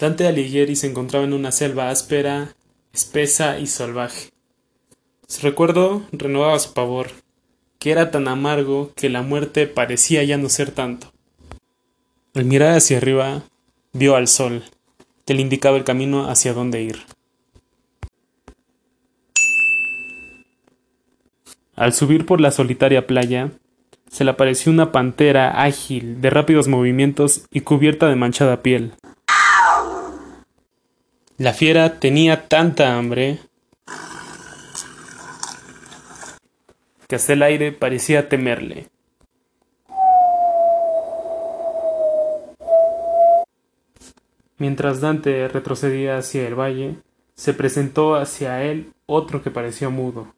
Dante Alighieri se encontraba en una selva áspera, espesa y salvaje. Su recuerdo renovaba su pavor, que era tan amargo que la muerte parecía ya no ser tanto. Al mirar hacia arriba, vio al sol, que le indicaba el camino hacia dónde ir. Al subir por la solitaria playa, se le apareció una pantera ágil, de rápidos movimientos y cubierta de manchada piel. La fiera tenía tanta hambre que hasta el aire parecía temerle. Mientras Dante retrocedía hacia el valle, se presentó hacia él otro que parecía mudo.